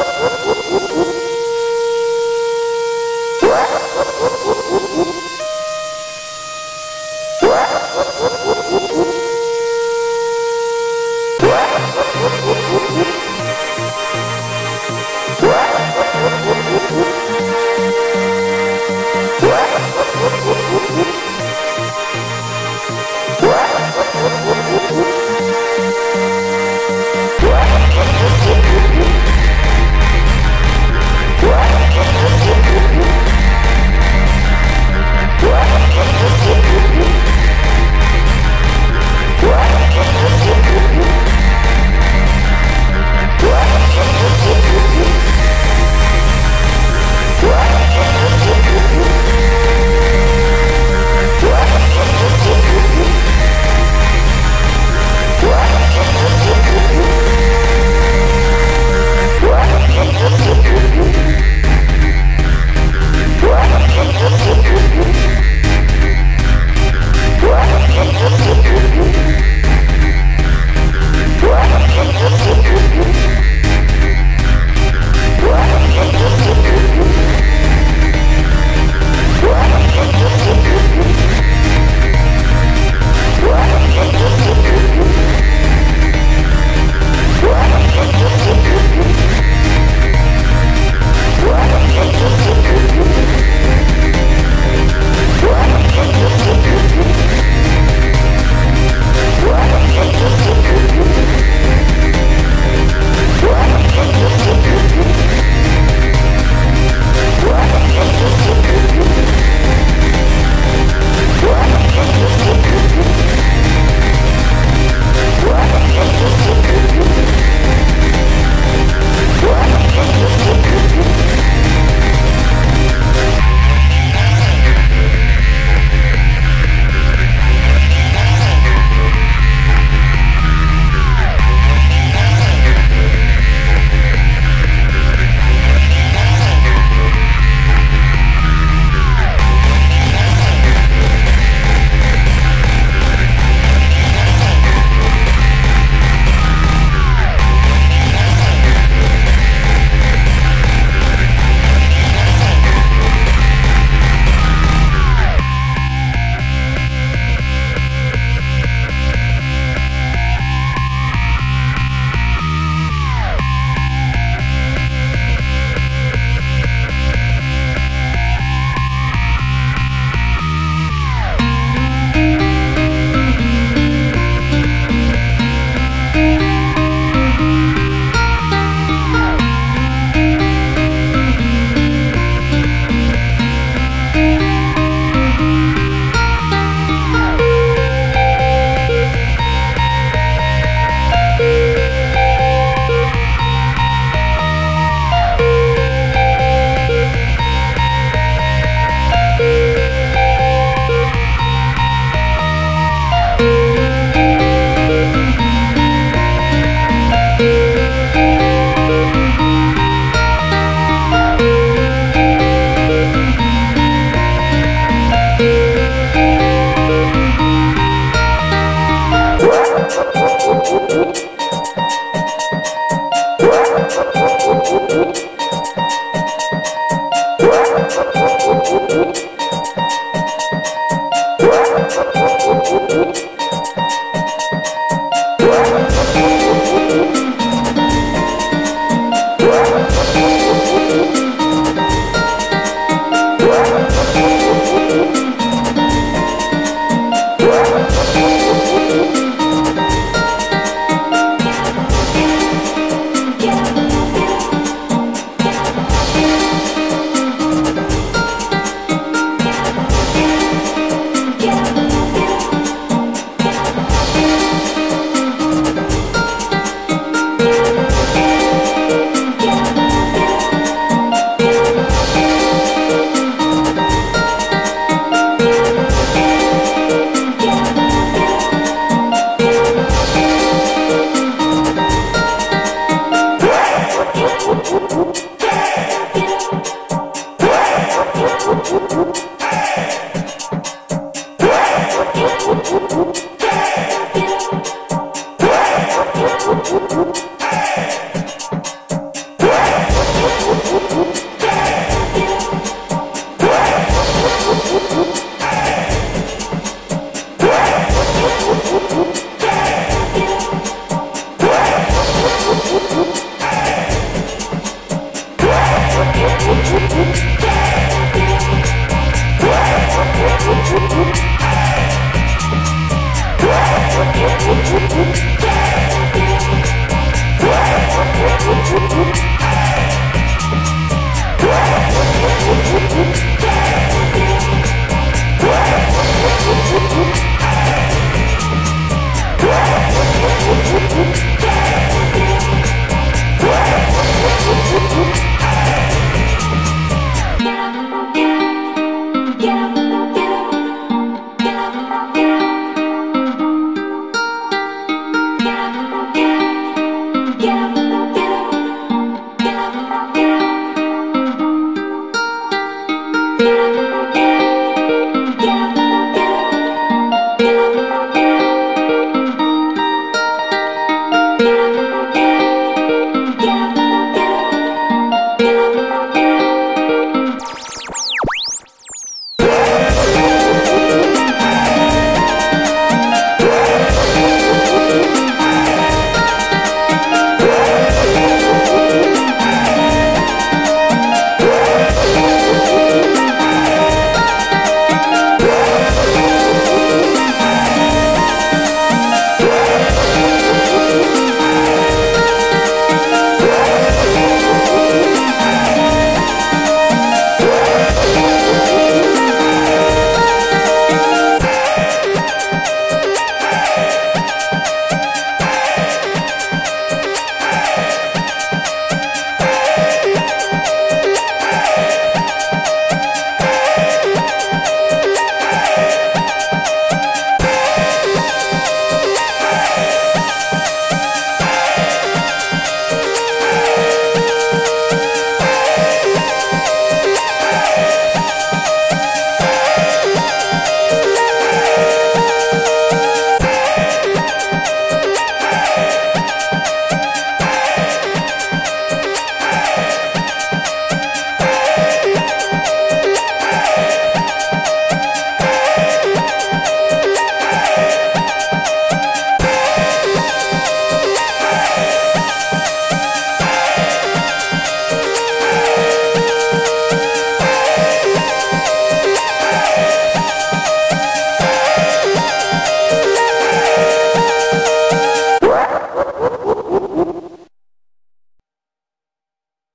Woof, woof, woof, woof. Thank Thank you.